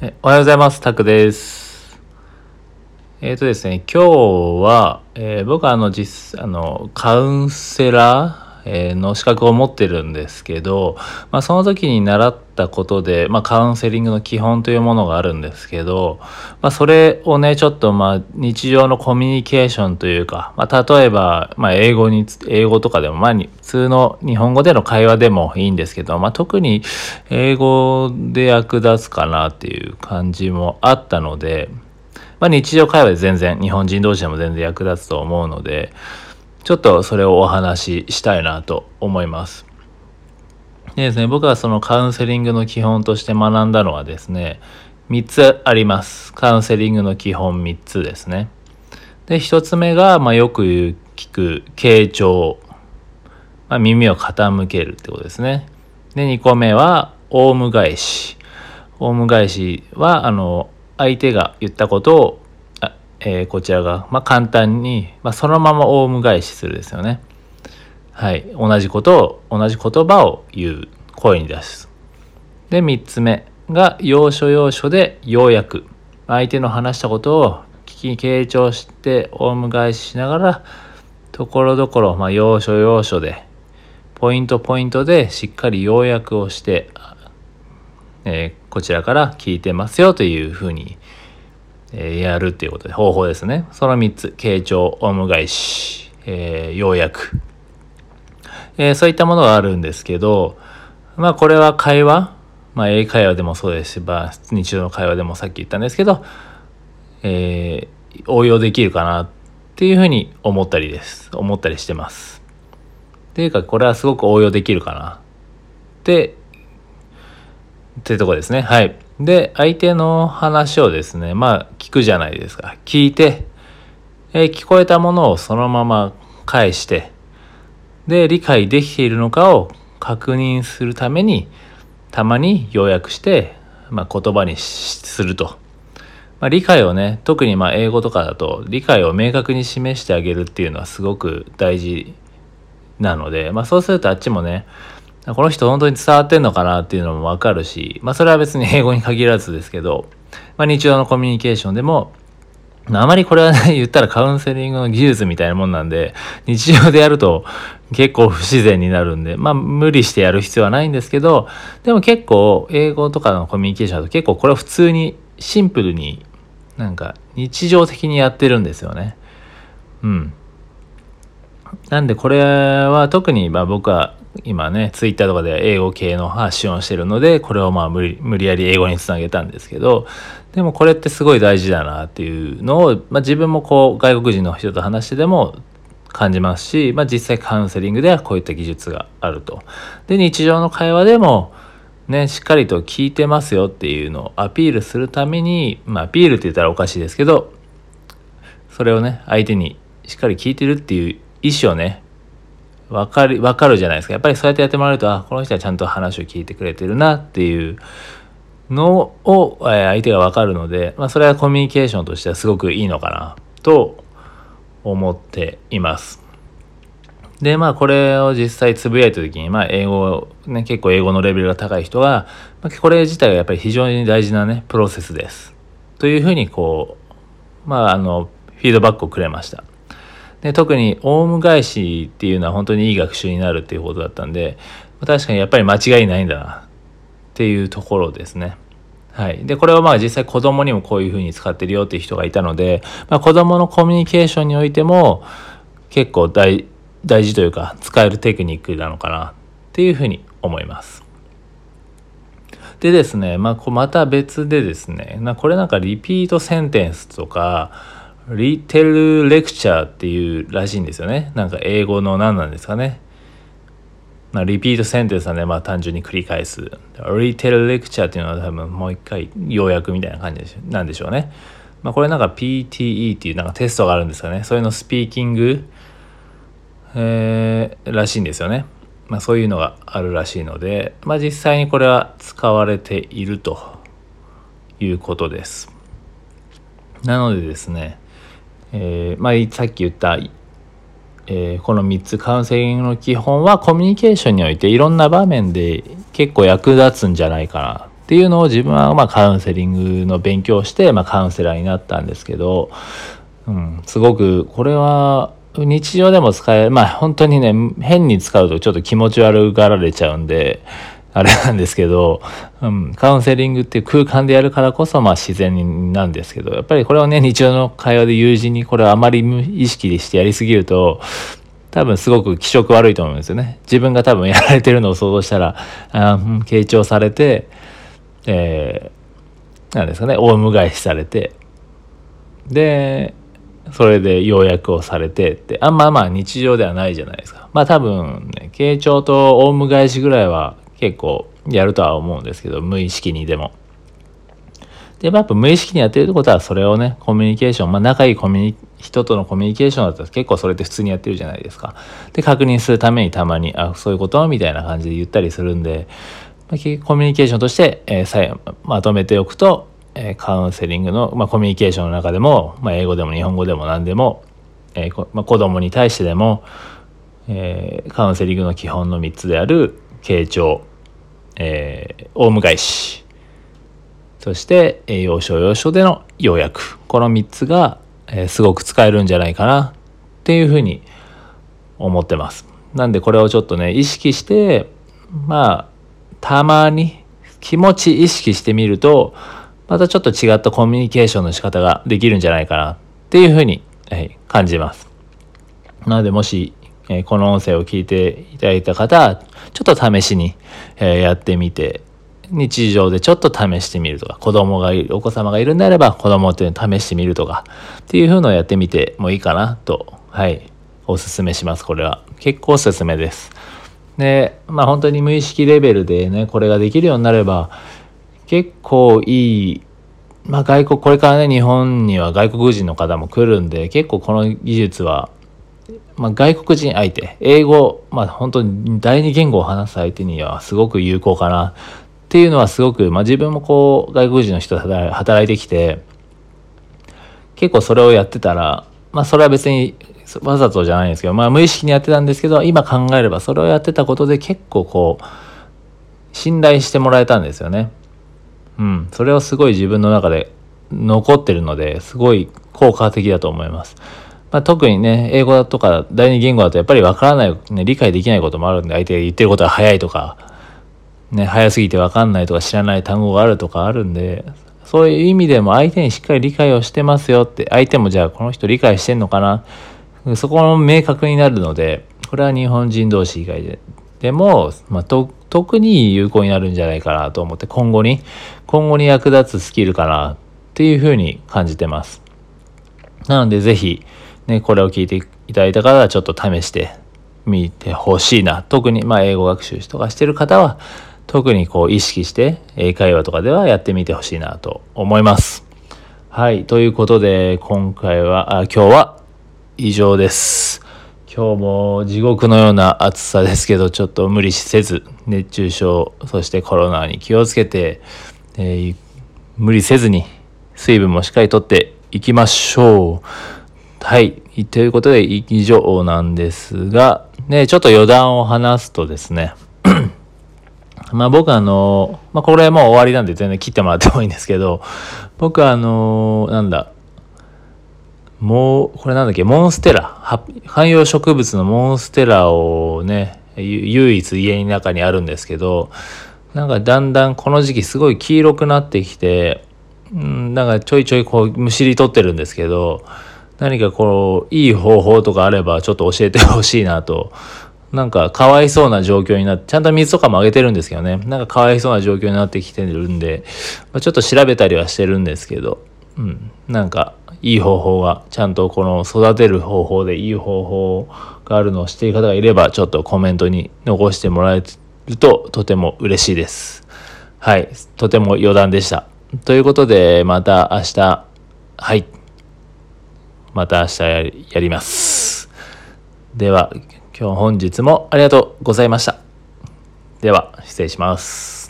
えおはようございます。タクです。えっ、とですね、今日は、えー僕はあの実、あの、カウンセラー、えーの資格を持ってるんですけど、まあ、その時に習ったことで、まあ、カウンセリングの基本というものがあるんですけど、まあ、それをね、ちょっとまあ、日常のコミュニケーションというか、まあ、例えば、まあ、英語に、英語とかでも、まあ、普通の日本語での会話でもいいんですけど、まあ、特に英語で役立つかなっていう感じもあったので、まあ、日常会話で全然、日本人同士でも全然役立つと思うので、ちょっとそれをお話ししたいなと思います。でですね、僕はそのカウンセリングの基本として学んだのはですね、3つあります。カウンセリングの基本3つですね。で、1つ目が、まあ、よく聞く傾聴。まあ、耳を傾けるってことですね。で、2個目は、オウム返し。オウム返しは、あの、相手が言ったことを、えーこちらが、まあ、簡単に、まあ、そのままオウム返しするですよね。はい。同じことを、同じ言葉を言う。声に出す。で、3つ目が、要所要所で要約。相手の話したことを聞き傾聴して、オウム返ししながら、ところどころ、まあ、要所要所で、ポイントポイントでしっかり要約をして、えーこちらから聞いてますよというふうに、えやるっていうことで、方法ですね。その3つ、傾聴、オウム返し、えー要約。えーそういったものがあるんですけど、まあこれは会話、まあ英会話でもそうですし、まあ日常の会話でもさっき言ったんですけど、えー応用できるかなっていうふうに思ったりです。思ったりしてます。っていうか、これはすごく応用できるかなって、っていうとこですね。はい。で、相手の話をですね、まあ聞くじゃないですか。聞いて、えー聞こえたものをそのまま返して、で、理解できているのかを確認するために、たまに要約して、まあ、言葉にすると。まあ、理解をね、特にまあ英語とかだと、理解を明確に示してあげるっていうのはすごく大事なので、まあ、そうするとあっちもね、この人本当に伝わってんのかなっていうのもわかるし、まあ、それは別に英語に限らずですけど、まあ、日常のコミュニケーションでも、ああまりこれはね、言ったらカウンセリングの技術みたいなもんなんで、日常でやると結構不自然になるんで、まあ無理してやる必要はないんですけど、でも結構英語とかのコミュニケーションだと結構これは普通にシンプルになんか日常的にやってるんですよね。うん。なんでこれは特にまあ僕は今ね、ツイッターとかで英語系の発信をしてるので、これをまあ無理無理やり英語につなげたんですけど、でもこれってすごい大事だなっていうのを、まあ、自分もこう外国人の人と話してでも感じますし、まあ、実際カウンセリングではこういった技術があると。で、日常の会話でも、ね、しっかりと聞いてますよっていうのをアピールするために、まあ、アピールって言ったらおかしいですけど、それをね、相手にしっかり聞いてるっていう意思をね、わかる、わかるじゃないですか。やっぱりそうやってやってもらうと、あ、この人はちゃんと話を聞いてくれてるなっていうのを、えー相手がわかるので、まあ、それはコミュニケーションとしてはすごくいいのかなと思っています。で、まあ、これを実際つぶやいた時に、まあ、英語、ね、結構英語のレベルが高い人が、まあ、これ自体がやっぱり非常に大事なね、プロセスです。というふうに、こう、まあ、あの、フィードバックをくれました。で特にオウム返しっていうのは本当にいい学習になるっていうことだったんで確かにやっぱり間違いないんだなっていうところですね。はい、でこれはまあ実際子供にもこういうふうに使ってるよっていう人がいたので、まあ、子供のコミュニケーションにおいても結構大事というか使えるテクニックなのかなっていうふうに思います。でですね、まあ、こうまた別でですね、これなんかリピートセンテンスとか、リテルレクチャーっていうらしいんですよね。なんか英語の何なんですかね。まあ、リピートセンテンスはね、まあ単純に繰り返す。リテルレクチャーっていうのは多分もう一回要約みたいな感じなんでしょうね。まあこれなんか PTE っていうなんかテストがあるんですかね。そういうのスピーキング、えーらしいんですよね。まあそういうのがあるらしいので、まあ実際にこれは使われているということです。なのでですね、えーまあさっき言った、えーこの3つカウンセリングの基本はコミュニケーションにおいていろんな場面で結構役立つんじゃないかなっていうのを自分はまカウンセリングの勉強をして、まあ、カウンセラーになったんですけど、うん、すごくこれは日常でも使えるまあ本当にね変に使うとちょっと気持ち悪がられちゃうんであれなんですけど、うん、カウンセリングっていう空間でやるからこそまあ自然なんですけどやっぱりこれをね日常の会話で友人にこれをあまり意識してやりすぎると多分すごく気色悪いと思うんですよね。自分が多分やられてるのを想像したら、あ傾聴されて、えー、なんですかね、オウム返しされて、で、それで要約をされてって、あんままあ日常ではないじゃないですか。まあ多分ね、傾聴とオウム返しぐらいは結構やるとは思うんですけど、無意識にでも。で、やっぱ無意識にやってるってことは、それをね、コミュニケーション、まあ仲いいコミュニ人とのコミュニケーションだったら結構それって普通にやってるじゃないですか。で、確認するためにたまに、あ、そういうことみたいな感じで言ったりするんで、まあ、コミュニケーションとして、えー、さまとめておくと、えー、カウンセリングの、まあ、コミュニケーションの中でも、まあ、英語でも日本語でも何でも、えーまあ、子供に対してでも、えー、カウンセリングの基本の3つである傾聴、えー、オウム返しそして、えー、要所要所での要約この3つが、えー、すごく使えるんじゃないかなっていうふうに思ってます。なんでこれをちょっとね意識してまあたまに気持ち意識してみるとまたちょっと違ったコミュニケーションの仕方ができるんじゃないかなっていうふうに、はい、感じます。なのでもし、え、この音声を聞いていただいた方ちょっと試しに、え、やってみて日常でちょっと試してみるとか、子供がいる、お子様がいるんであれば子供っていうのを試してみるとか、っていうのをやってみてもいいかなと、はい、おすすめします、これは。結構おすすめです。で、まあ本当に無意識レベルでね、これができるようになれば、結構いい、まあ外国、これからね、日本には外国人の方も来るんで、結構この技術は、まあ外国人相手、英語、まあ本当に第二言語を話す相手にはすごく有効かなっていうのはすごく、まあ、自分もこう外国人の人と働いてきて結構それをやってたらまあそれは別にわざとじゃないんですけど、まあ無意識にやってたんですけど今考えればそれをやってたことで結構こう信頼してもらえたんですよね。うん。それはすごい自分の中で残ってるのですごい効果的だと思います。まあ、特にね、英語だとか第二言語だとやっぱりわからない、ね、理解できないこともあるんで、相手が言ってることが早いとか、ね、早すぎて分かんないとか知らない単語があるとかあるんで、そういう意味でも相手にしっかり理解をしてますよって、相手もじゃあこの人理解してんのかな、そこも明確になるので、これは日本人同士以外で。でも、まあ、特に有効になるんじゃないかなと思って、今後に、今後に役立つスキルかなっていうふうに感じてます。なので、ぜひ、ね、これを聞いていただいた方はちょっと試してみてほしいな。特に、まあ、英語学習とかしてる方は、特にこう意識して英会話とかではやってみてほしいなと思います。はい。ということで、今回は、あ今日は以上です。今日も地獄のような暑さですけど、ちょっと無理せず、熱中症、そしてコロナに気をつけて、えー、無理せずに水分もしっかりとっていきましょう。はい。ということで、以上なんですが、ね、ちょっと余談を話すとですね、まあ僕あの、まあこれもう終わりなんで全然切ってもらってもいいんですけど、僕はあの、なんだ、もう、これなんだっけ、モンステラ、観葉植物のモンステラをね、唯一家の中にあるんですけど、なんかだんだんこの時期すごい黄色くなってきて、うん、なんかちょいちょいこうむしり取ってるんですけど、何かこう、いい方法とかあればちょっと教えてほしいなと。なんかかわいそうな状況になって、ちゃんと水とかもあげてるんですけどね、なんかかわいそうな状況になってきてるんで、まあ、ちょっと調べたりはしてるんですけど、うん、なんかいい方法が、ちゃんとこの育てる方法でいい方法があるのを知っている方がいれば、ちょっとコメントに残してもらえるととても嬉しいです。はい、とても余談でした。ということで、また明日、はい、また明日やります。では、今日本日もありがとうございました。では、失礼します。